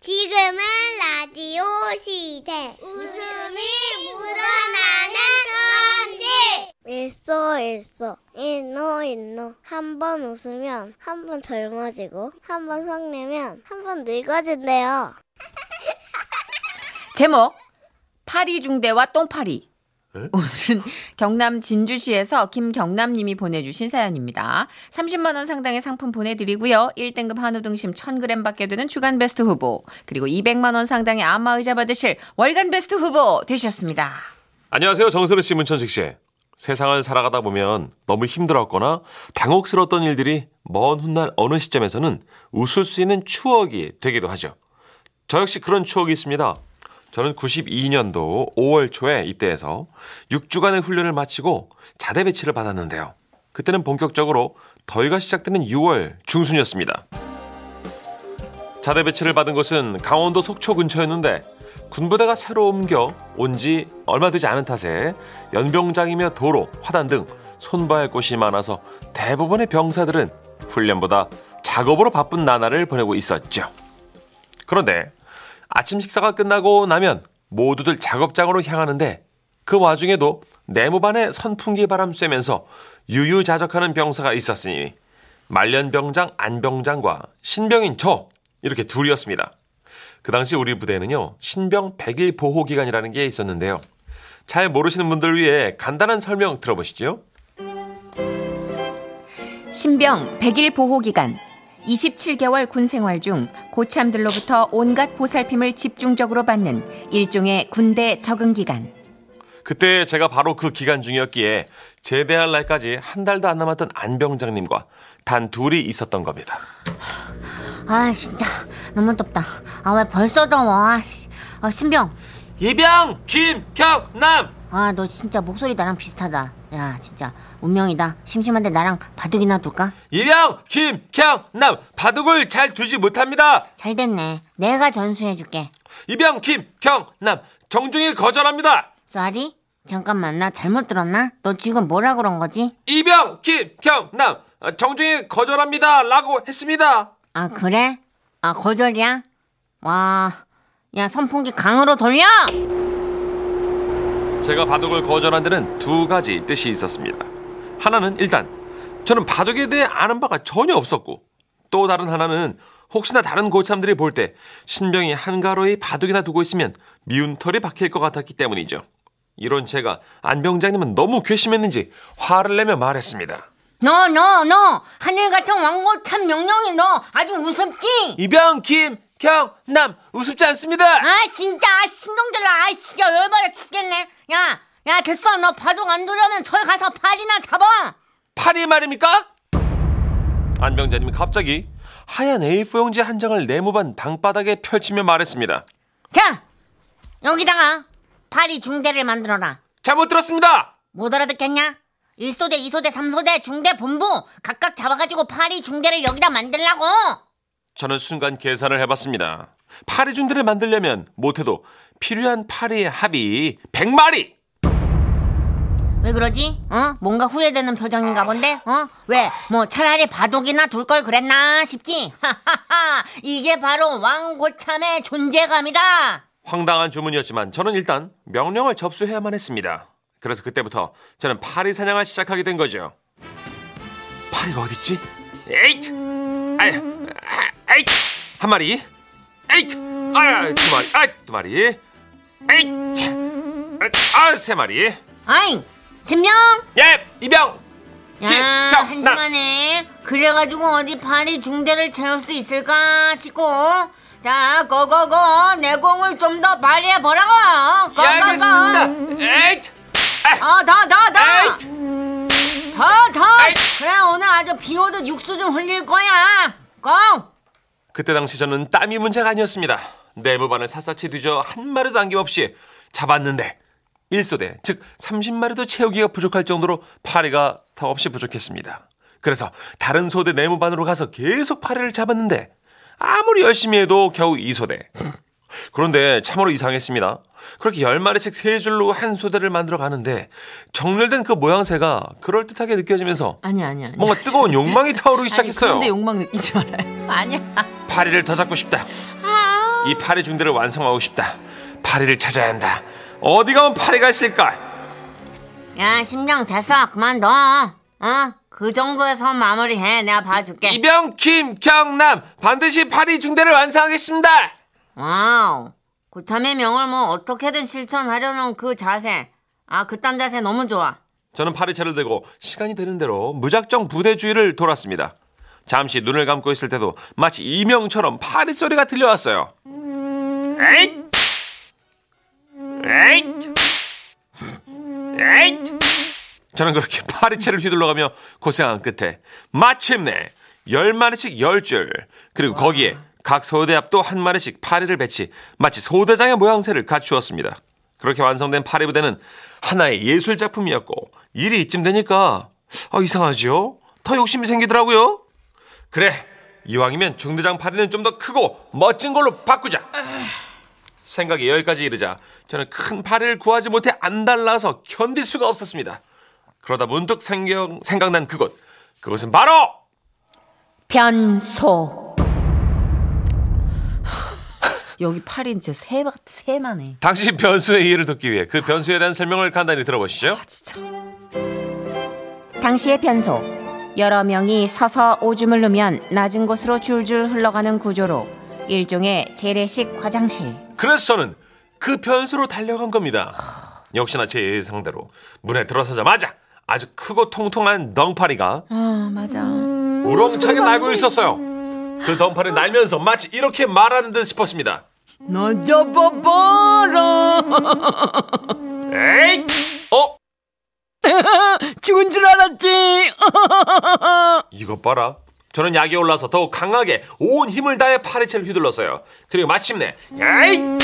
지금은 라디오 시대. 웃음이 묻어나는 편지. 일소 일소 일노 일노 한 번 웃으면 한 번 젊어지고 한 번 성내면 한 번 늙어진대요. 제목 파리 중대와 똥파리. 에? 오늘은 경남 진주시에서 김경남님이 보내주신 사연입니다. 30만 원 상당의 상품 보내드리고요. 1등급 한우 등심 1,000g 받게 되는 주간 베스트 후보 그리고 200만 원 상당의 안마의자 받으실 월간 베스트 후보 되셨습니다. 안녕하세요. 정선우 씨, 문천식 씨. 세상을 살아가다 보면 너무 힘들었거나 당혹스러웠던 일들이 먼 훗날 어느 시점에서는 웃을 수 있는 추억이 되기도 하죠. 저 역시 그런 추억이 있습니다. 저는 92년도 5월 초에 입대해서 6주간의 훈련을 마치고 자대 배치를 받았는데요. 그때는 본격적으로 더위가 시작되는 6월 중순이었습니다. 자대 배치를 받은 곳은 강원도 속초 근처였는데 군부대가 새로 옮겨 온 지 얼마 되지 않은 탓에 연병장이며 도로, 화단 등 손봐야 할 곳이 많아서 대부분의 병사들은 훈련보다 작업으로 바쁜 나날을 보내고 있었죠. 그런데 아침 식사가 끝나고 나면 모두들 작업장으로 향하는데 그 와중에도 내무반에 선풍기 바람 쐬면서 유유자적하는 병사가 있었으니 말년병장 안병장과 신병인 저 이렇게 둘이었습니다. 그 당시 우리 부대에는요 신병 100일 보호 기간이라는 게 있었는데요. 잘 모르시는 분들 위해 간단한 설명 들어보시죠. 신병 100일 보호 기간 27개월 군 생활 중 고참들로부터 온갖 보살핌을 집중적으로 받는 일종의 군대 적응 기간. 그때 제가 바로 그 기간 중이었기에 제대할 날까지 한 달도 안 남았던 안병장님과 단 둘이 있었던 겁니다. 아 진짜 너무 덥다. 아 왜 벌써 더워? 아, 신병. 이병 김경남 아 너 진짜 목소리 나랑 비슷하다. 야 진짜 운명이다. 심심한데 나랑 바둑이나 둘까? 이병 김경남 바둑을 잘 두지 못합니다. 잘 됐네. 내가 전수해줄게. 이병 김경남 정중히 거절합니다. Sorry? 잠깐만 나 잘못 들었나? 너 지금 뭐라 그런 거지? 이병 김경남 정중히 거절합니다 라고 했습니다. 아 그래? 아 거절이야? 와, 야 선풍기 강으로 돌려! 제가 바둑을 거절한 데는 두 가지 뜻이 있었습니다. 하나는 일단 저는 바둑에 대해 아는 바가 전혀 없었고 또 다른 하나는 혹시나 다른 고참들이 볼 때 신병이 한가로이 바둑이나 두고 있으면 미운 털이 박힐 것 같았기 때문이죠. 이런 제가 안 병장님은 너무 괘씸했는지 화를 내며 말했습니다. 너, 너, 너! 하늘 같은 왕고참 명령이 너 아주 우습지? 이병 김 경남 우습지 않습니다. 아 진짜 신동들라 아 진짜 열받아 죽겠네 야, 야 됐어 너 바둑 안 두려면 저기 가서 팔이나 잡아 파리 말입니까? 안병자님이 갑자기 하얀 A4 용지 한 장을 네모반 방바닥에 펼치며 말했습니다. 자 여기다가 파리 중대를 만들어라 잘못 들었습니다. 못 알아듣겠냐? 1소대, 2소대, 3소대, 중대, 본부 각각 잡아가지고 파리 중대를 여기다 만들라고 저는 순간 계산을 해봤습니다. 파리 중대를 만들려면 못해도 필요한 파리의 합이 100마리! 왜 그러지? 어? 뭔가 후회되는 표정인가 본데? 어? 왜? 뭐 차라리 바둑이나 둘 걸 그랬나 싶지? 하하하 이게 바로 왕고참의 존재감이다 황당한 주문이었지만 저는 일단 명령을 접수해야만 했습니다. 그래서 그때부터 저는 파리 사냥을 시작하게 된 거죠. 파리가 어딨지? 에잇! 아이, 아, 에잇! 한 마리. 에잇! 아, 두 마리. 아, 두 마리. 에잇! 아, 세 마리. 아이 신병 예, 이병. 야 기- 경- 한심하네 그래가지고 어디 파리 중대를 채울 수 있을까 싶고 자 go go go 내공을 좀 더 발휘해 보라고 예, 알겠습니다. 에잇! 어더더더 에잇! 더더 에잇! 그래 오늘 아주 비 오듯 육수 좀 흘릴 거야 go 그때 당시 저는 땀이 문제가 아니었습니다. 내무반을 샅샅이 뒤져 한 마리도 남김없이 잡았는데 1소대, 즉 30마리도 채우기가 부족할 정도로 파리가 더없이 부족했습니다. 그래서 다른 소대 내무반으로 가서 계속 파리를 잡았는데 아무리 열심히 해도 겨우 2소대. 그런데 참으로 이상했습니다. 그렇게 10마리씩 세 줄로 한 소대를 만들어 가는데 정렬된 그 모양새가 그럴 듯하게 느껴지면서 아니 아니 아니. 뭔가 뜨거운 욕망이 타오르기 시작했어요. 아니, 그런데 욕망 느끼지 말아요. 아니야. 파리를 더 잡고 싶다. 아이 파리 중대를 완성하고 싶다. 파리를 찾아야 한다. 어디 가면 파리가 있을까? 야 신병 됐어 그만 둬 어? 그 정도에서 마무리해 내가 봐줄게 이병 김경남 반드시 파리 중대를 완성하겠습니다. 와우 고참의 명을 뭐 어떻게든 실천하려는 그 자세 아 그딴 자세 너무 좋아 저는 파리채를 들고 시간이 되는 대로 무작정 부대 주위를 돌았습니다. 잠시 눈을 감고 있을 때도 마치 이명처럼 파리 소리가 들려왔어요. 에잇! 에잇! 에잇! 저는 그렇게 파리채를 휘둘러가며 고생한 끝에 마침내 열 마리씩 열 줄 그리고 거기에 각 소대 앞도 한 마리씩 파리를 배치 마치 소대장의 모양새를 갖추었습니다. 그렇게 완성된 파리 부대는 하나의 예술 작품이었고 일이 이쯤 되니까 아 이상하죠? 더 욕심이 생기더라고요. 그래 이왕이면 중대장 파리는 좀 더 크고 멋진 걸로 바꾸자. 생각이 여기까지 이르자 저는 큰 파리를 구하지 못해 안달나서 견딜 수가 없었습니다. 그러다 문득 생경, 생각난 그곳. 그것은 바로 변소. 여기 팔이 진짜 새, 새만해. 당신 변수의 이해를 돕기 위해 그 변수에 대한 설명을 간단히 들어보시죠. 진짜. 당시의 변소. 여러 명이 서서 오줌을 누면 낮은 곳으로 줄줄 흘러가는 구조로 일종의 재래식 화장실. 그래서 저는 그 변수로 달려간 겁니다. 역시나 제 예상대로 문에 들어서자마자 아주 크고 통통한 덩파리가 아, 맞아. 우렁차게 날고 있었어요. 그 덩파리 날면서 마치 이렇게 말하는 듯 싶었습니다. 너 잡아봐라. 에이! 어? 죽은 줄 알았지. 이것 봐라. 저는 약이 올라서 더욱 강하게 온 힘을 다해 파리채를 휘둘렀어요. 그리고 마침내 에이!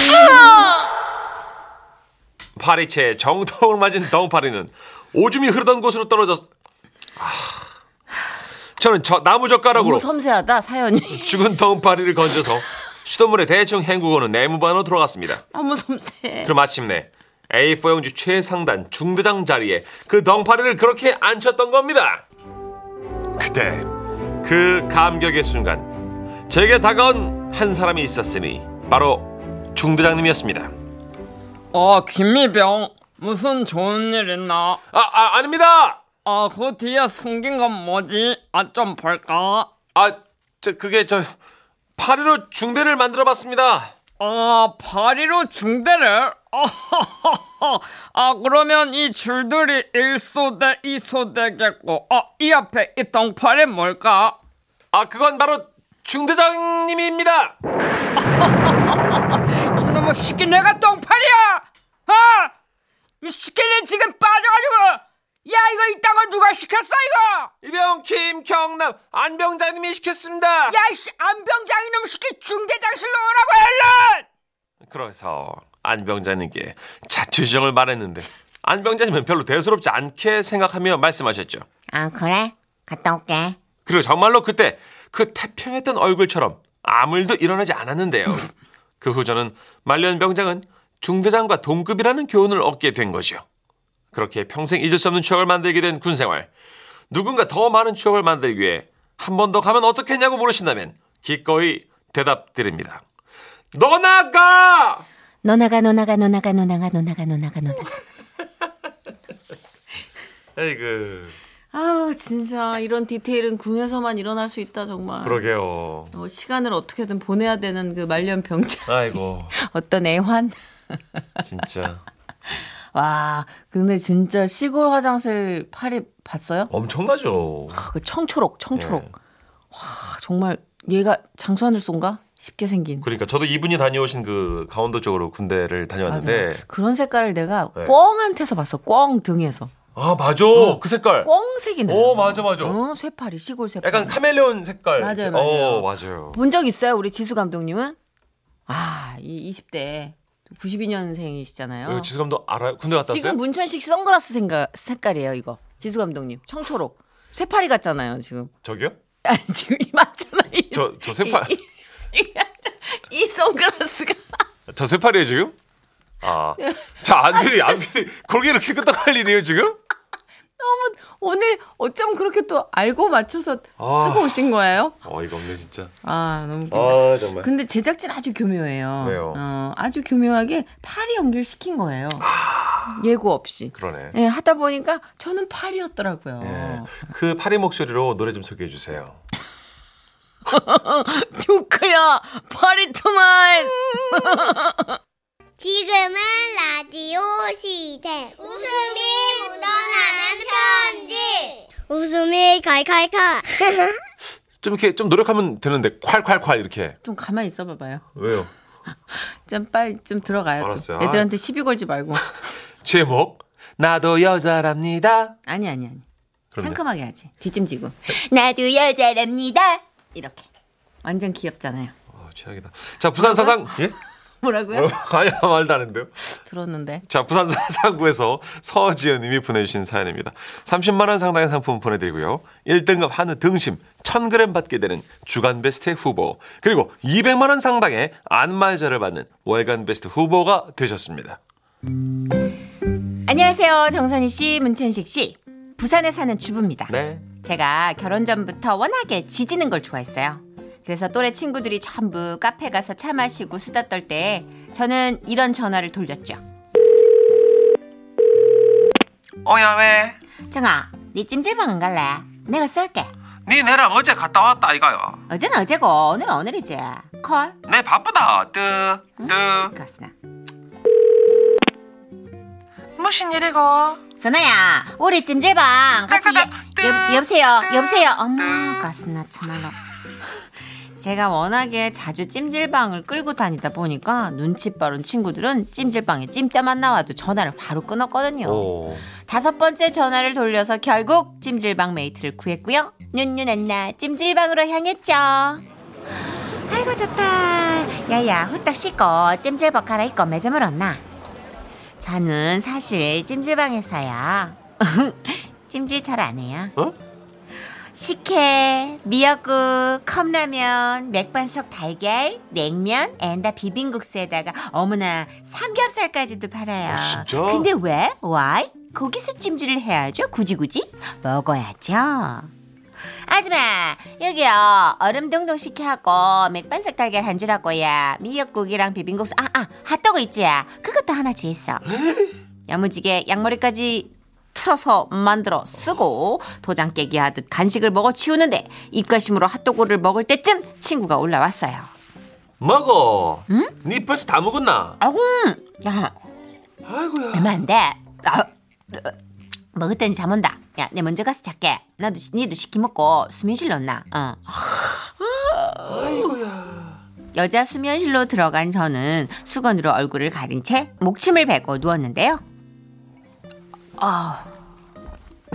파리채에 정통을 맞은 덩파리는 오줌이 흐르던 곳으로 떨어졌. 아... 저는 저 나무 젓가락으로 섬세하다, 사연이. 죽은 덩파리를 건져서 수돗물에 대충 헹구고는 내무반으로 들어갔습니다. 너무 섬세해. 그럼 마침내 A4 용지 최상단 중대장 자리에 그 덩파리를 그렇게 앉혔던 겁니다. 그때 그 감격의 순간 제게 다가온 한 사람이 있었으니 바로 중대장님이었습니다. 어, 김미병. 무슨 좋은 일 있나? 아, 아 아닙니다. 아, 그 뒤에 숨긴 건 뭐지? 아, 좀 볼까? 아, 저 그게 저 파리로 중대를 만들어 봤습니다. 아, 파리로 중대를? 아, 그러면 이 줄들이 1소대, 2소대겠고, 아, 이 앞에 이 덩파리 뭘까? 아, 그건 바로 중대장님입니다. 이놈의 새끼 내가 덩파리야! 아! 이 새끼는 지금! 야, 이거 이딴 거 누가 시켰어, 이거! 이병 김경남 안병장님이 시켰습니다. 야, 이씨, 안병장 이놈 새끼 중대장실로 오라고 얼른! 그래서 안병장님께 자초지정을 말했는데 안병장님은 별로 대수롭지 않게 생각하며 말씀하셨죠. 아 그래? 갔다 올게 그리고 정말로 그때 그 태평했던 얼굴처럼 아무 일도 일어나지 않았는데요. 그 후 저는 말년 병장은 중대장과 동급이라는 교훈을 얻게 된 거죠. 그렇게 평생 잊을 수 없는 추억을 만들게 된 군생활. 누군가 더 많은 추억을 만들기 위해 한 번 더 가면 어떻겠냐고 물으신다면 기꺼이 대답 드립니다. 너 나가! 너 나가 너 나가 너 나가 너 나가 너 나가 너 나가 너 나가. 에이그 아, 진짜 이런 디테일은 군에서만 일어날 수 있다, 정말. 그러게요. 어, 시간을 어떻게든 보내야 되는 그 말년 병자. 아이고 어떤 애환? 진짜 와, 근데 진짜 시골 화장실 팔이 봤어요? 엄청나죠. 아, 그 청초록, 청초록. 예. 와, 정말 얘가 장수하늘소인가? 쉽게 생긴. 그러니까 저도 이분이 다녀오신 그 강원도 쪽으로 군대를 다녀왔는데 맞아요. 그런 색깔을 내가 네. 꽁한테서 봤어. 꽁 등에서. 아 맞아 그 색깔. 나. 오 맞아 맞아. 어, 쇠파리, 시골 쇠파리. 약간 카멜레온 색깔. 맞아요, 맞아요. 어, 맞아요. 본 적 있어요, 우리 지수 감독님은? 아, 이 20대 92년생이시잖아요. 이거 지수 감독 알아요? 군대 갔다 왔어요? 지금 문천식 씨 선글라스 생가, 색깔이에요, 이거. 지수 감독님. 청초록. 쇠파리 같잖아요, 지금. 저기요? 아니, 지금 이 맞잖아. 이, 저- 저 쇠파- 이, 이, 이 선글라스가. 저 쇠팔이에요 지금? 아, 자 안PD 안PD 그게 이렇게 끄떡할 일이에요 지금? 너무 오늘 어쩜 그렇게 또 알고 맞춰서 아. 쓰고 오신 거예요? 어이가 없네 진짜. 아 너무 웃긴다. 아 정말. 근데 제작진 아주 교묘해요. 왜요? 어, 아주 교묘하게 파리 연결시킨 거예요. 아. 예고 없이. 그러네. 예, 하다 보니까 저는 파리였더라고요. 예. 그 파리 목소리로 노래 좀 소개해 주세요. 듀크야, 파리 투마인. 지금은 라디오 시대. 웃음이 묻어나는 편지. 웃음이 칼칼칼. 좀 이렇게 좀 노력하면 되는데 콸콸콸 이렇게. 좀 가만히 있어 봐봐요. 왜요? 좀 빨리 좀 들어가요. 또. 알았어요. 애들한테 시비 걸지 말고. 제목 나도 여자랍니다. 아니 아니 아니. 그런데. 상큼하게 하지. 뒷짐지고. 나도 여자랍니다. 이렇게. 완전 귀엽잖아요. 어, 최악이다. 자 부산 사상 예? 뭐라고요? 어, 아야 말도 안 했는데요. 들었는데. 자, 부산 사상구에서 서지연님이 보내주신 사연입니다. 30만 원 상당의 상품 보내드리고요. 1등급 한우 등심 1,000g 받게 되는 주간 베스트 후보 그리고 200만 원 상당의 안마의자를 받는 월간 베스트 후보가 되셨습니다. 안녕하세요. 정선희 씨, 문천식 씨. 부산에 사는 주부입니다. 네. 제가 결혼 전부터 워낙에 지지는 걸 좋아했어요. 그래서 또래 친구들이 전부 카페 가서 차 마시고 수다 떨 때 저는 이런 전화를 돌렸죠. 어야 왜? 정아, 네 찜질방 안 갈래? 내가 쏠게. 니 내랑 어제 갔다 왔다 이가요. 어제는 어제고 오늘은 오늘이지. 콜. 내 바쁘다. 뜨뜨 가스나. 무슨 일이고? 선아야, 우리 찜질방 같이 가자, 여, 여, 뜨, 여보세요, 뜨, 여보세요. 뜨. 가스나 참말로. 제가 워낙에 자주 찜질방을 끌고 다니다 보니까 눈치 빠른 친구들은 찜질방에 찜자만 나와도 전화를 바로 끊었거든요. 오. 다섯 번째 전화를 돌려서 결국 찜질방 mate를 구했고요. 눈누난나 찜질방으로 향했죠. 아이고 좋다. 야야 후딱 씻고 찜질복 갈아입고 매점을 왔나? 저는 사실 찜질방에서요. 찜질 잘 안 해요. 어? 식혜, 미역국, 컵라면, 맥반석 달걀, 냉면, 에다 비빔국수에다가 어머나 삼겹살까지도 팔아요. 아, 진짜? 근데 왜? Why? 거기서 찜질을 해야죠. 굳이 굳이 먹어야죠. 아줌마 여기요 얼음 동동 식혜하고 맥반석 달걀 한 줄 하고야 미역국이랑 비빔국수 아아 핫도그 있지 그것도 하나 주있어 야무지게 양머리까지 틀어서 만들어 쓰고 도장 깨기 하듯 간식을 먹어 치우는데 입가심으로 핫도그를 먹을 때쯤 친구가 올라왔어요 먹어. 응? 니 벌써 다 먹었나? 아구 야 아이고야. 얼마 안 돼 아, 먹었더니 잠 온다 야 내 먼저 가서 잘게 나도 시- 니도 시키 먹고 수면실 넣나 어. 여자 수면실로 들어간 저는 수건으로 얼굴을 가린 채 목침을 베고 누웠는데요. 아,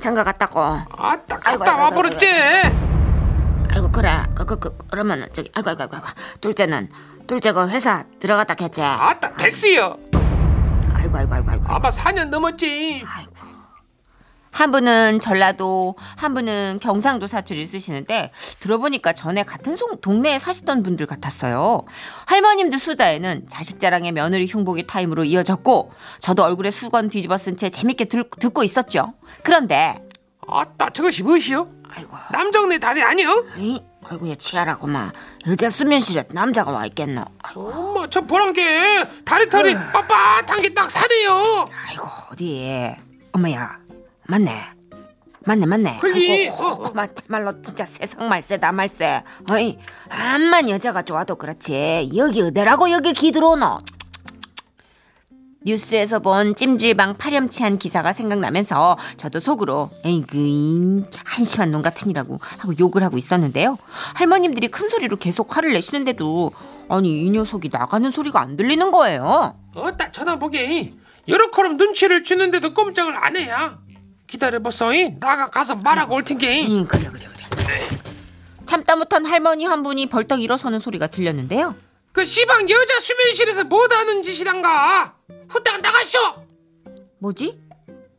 장가 갔다고. 아따 갔다 아이고, 와버렸지. 아이고 그래 그 그 그, 그러면은 저기 아이고 아이고 아이고 아이고. 둘째는 둘째가 회사 들어갔다 했지. 아따 백수요. 아이고 아이고 아이고 아이고. 아마 4년 넘었지. 아이고 한 분은 전라도, 한 분은 경상도 사투리를 쓰시는데 들어보니까 전에 같은 송- 동네에 사시던 분들 같았어요. 할머님들 수다에는 자식 자랑의 며느리 흉보기 타임으로 이어졌고 저도 얼굴에 수건 뒤집어 쓴 채 재밌게 들, 듣고 있었죠. 그런데 아따 저것이 무엇이요? 아이고. 남정네 다리 아니요? 에이, 아이고 얘 치아라고 마 여자 수면실에 남자가 와 있겠노. 아이고 엄마 저 보란 게 다리털이 빳빳한 게 딱 사네요. 아이고 어디 엄마야 맞네 맞네 맞네 그지? 어, 어. 그만 참말로 진짜 세상 말세다 말세 어이 암만 여자가 좋아도 그렇지 여기 어디라고 여기 기 들어오노 뉴스에서 본 찜질방 파렴치한 기사가 생각나면서 저도 속으로 에이그 한심한 놈 같으니라고 하고 욕을 하고 있었는데요. 할머님들이 큰 소리로 계속 화를 내시는데도 아니 이 녀석이 나가는 소리가 안 들리는 거예요. 어따 쳐다보게. 여러 코럼 눈치를 주는데도 꼼짝을 안 해야. 기다려봤어. 이? 나가 가서 말하고 올 텐게. 응 그래 그래 그래. 참다 못한 할머니 한 분이 벌떡 일어서는 소리가 들렸는데요. 그 시방 여자 수면실에서 뭐하는 짓이란가? 후딱 나가쇼. 뭐지?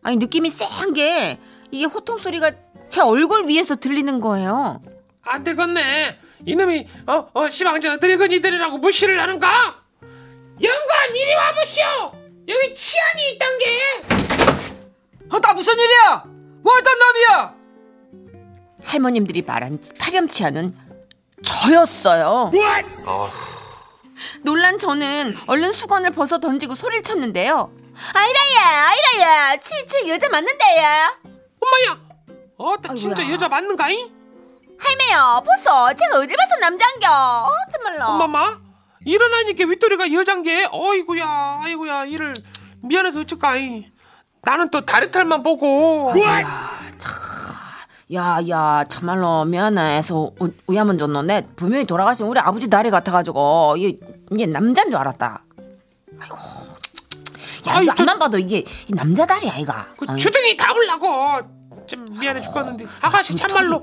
아니 느낌이 쎄한 게 이게 호통 소리가 제 얼굴 위에서 들리는 거예요. 안 되겠네. 이놈이 어, 어 시방 저 늙은이들이라고 무시를 하는가? 영감 이리 와보시오. 여기 치안이 있단 게. 어, 나 무슨 일이야? 뭐 어떤 놈이야? 할머님들이 말한 파렴치 않은 저였어요. 놀란 저는 얼른 수건을 벗어 던지고 소리를 쳤는데요. 아이라야, 아이라야, 치치 여자 맞는데요. 엄마야. 어, 나 진짜. 여자 맞는가잉? 할매요, 보소. 제가 어딜 봐서 남잔겨. 어, 정말로. 엄마마 일어나니까 윗도리가 여잔게 어이구야 아이구야 이를 미안해서 어쩔까이 나는 또 다리털만 보고. 야, 야, 참말로 미안해서 우- 우야만 줬는데 분명히 돌아가신 우리 아버지 다리 같아가지고 이게, 이게 남자인 줄 알았다. 아이고, 야 아이, 이거 저- 앞만 봐도 이게 이 남자 다리 아이가. 그 주둥이 다 올라고. 좀 미안해 죽겠는데. 아가씨 참말로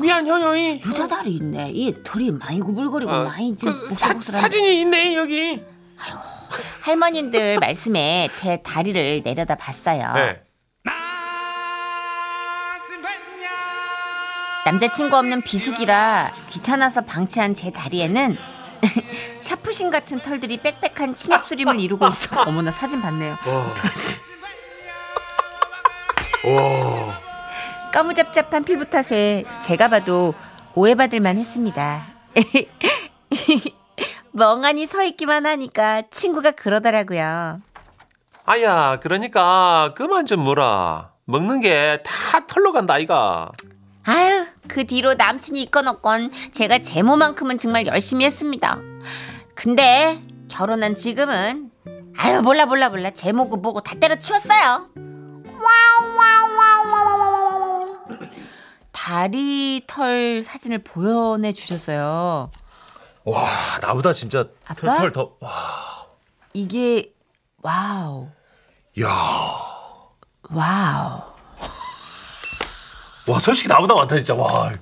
미안해요 이. 여자 다리 있네. 이 털이 많이 구불거리고 어, 많이 지금 그. 사진이 있네 여기 할머님들 말씀에 제 다리를 내려다 봤어요. 네. 남자친구 없는 비수기라 귀찮아서 방치한 제 다리에는 샤프신 같은 털들이 빽빽한 침엽수림을 이루고 있어. 어머나 사진 봤네요. 까무잡잡한 피부 탓에 제가 봐도 오해받을 만 했습니다. 멍하니 서 있기만 하니까 친구가 그러더라고요. 아야, 그러니까 그만 좀 물어. 먹는 게 다 털로 간다 아이가. 아유, 그 뒤로 남친이 있건 없건 제가 제모만큼은 정말 열심히 했습니다. 근데 결혼한 지금은 아유 몰라 몰라 몰라 제모는 뭐고 다 때려치웠어요. 와우 와우 와우 와우 와우 와우 다리 털 사진을 보내 주셨어요. 와, 나보다 진짜 아빠? 털털 더. 와, 이게 와우 야, 와우 와 솔직히 나보다 많다 진짜. 와,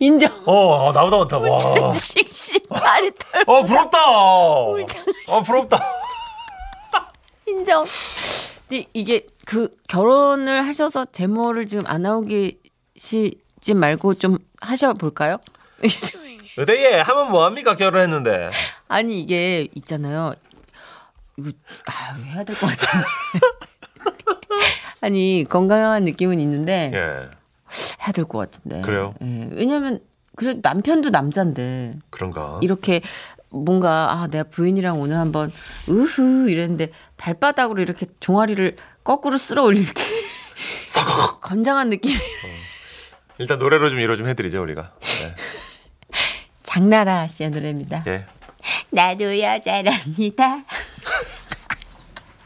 인정. 어, 나보다 많다. 와, 씩씩 다리 털 어 부럽다. 어 부럽다. 인정. 이게 그 결혼을 하셔서 제모를 지금 안 하고 계시지 말고 좀 하셔 볼까요? 의대에 하면 뭐 합니까 결혼했는데. 아니 이게 있잖아요. 이거 아 해야 될 것 같은데. 아니 건강한 느낌은 있는데 예, 해야 될 것 같은데. 그래요? 예. 왜냐면 그래 남편도 남자인데 그런가. 이렇게 뭔가 아 내가 부인이랑 오늘 한번 으흐 이랬는데 발바닥으로 이렇게 종아리를 거꾸로 쓸어 올릴 때 건장한 느낌. 일단 노래로 좀 위로 좀 해드리죠 우리가. 네. 장나라 씨의 노래입니다. 예. 나도 여자랍니다.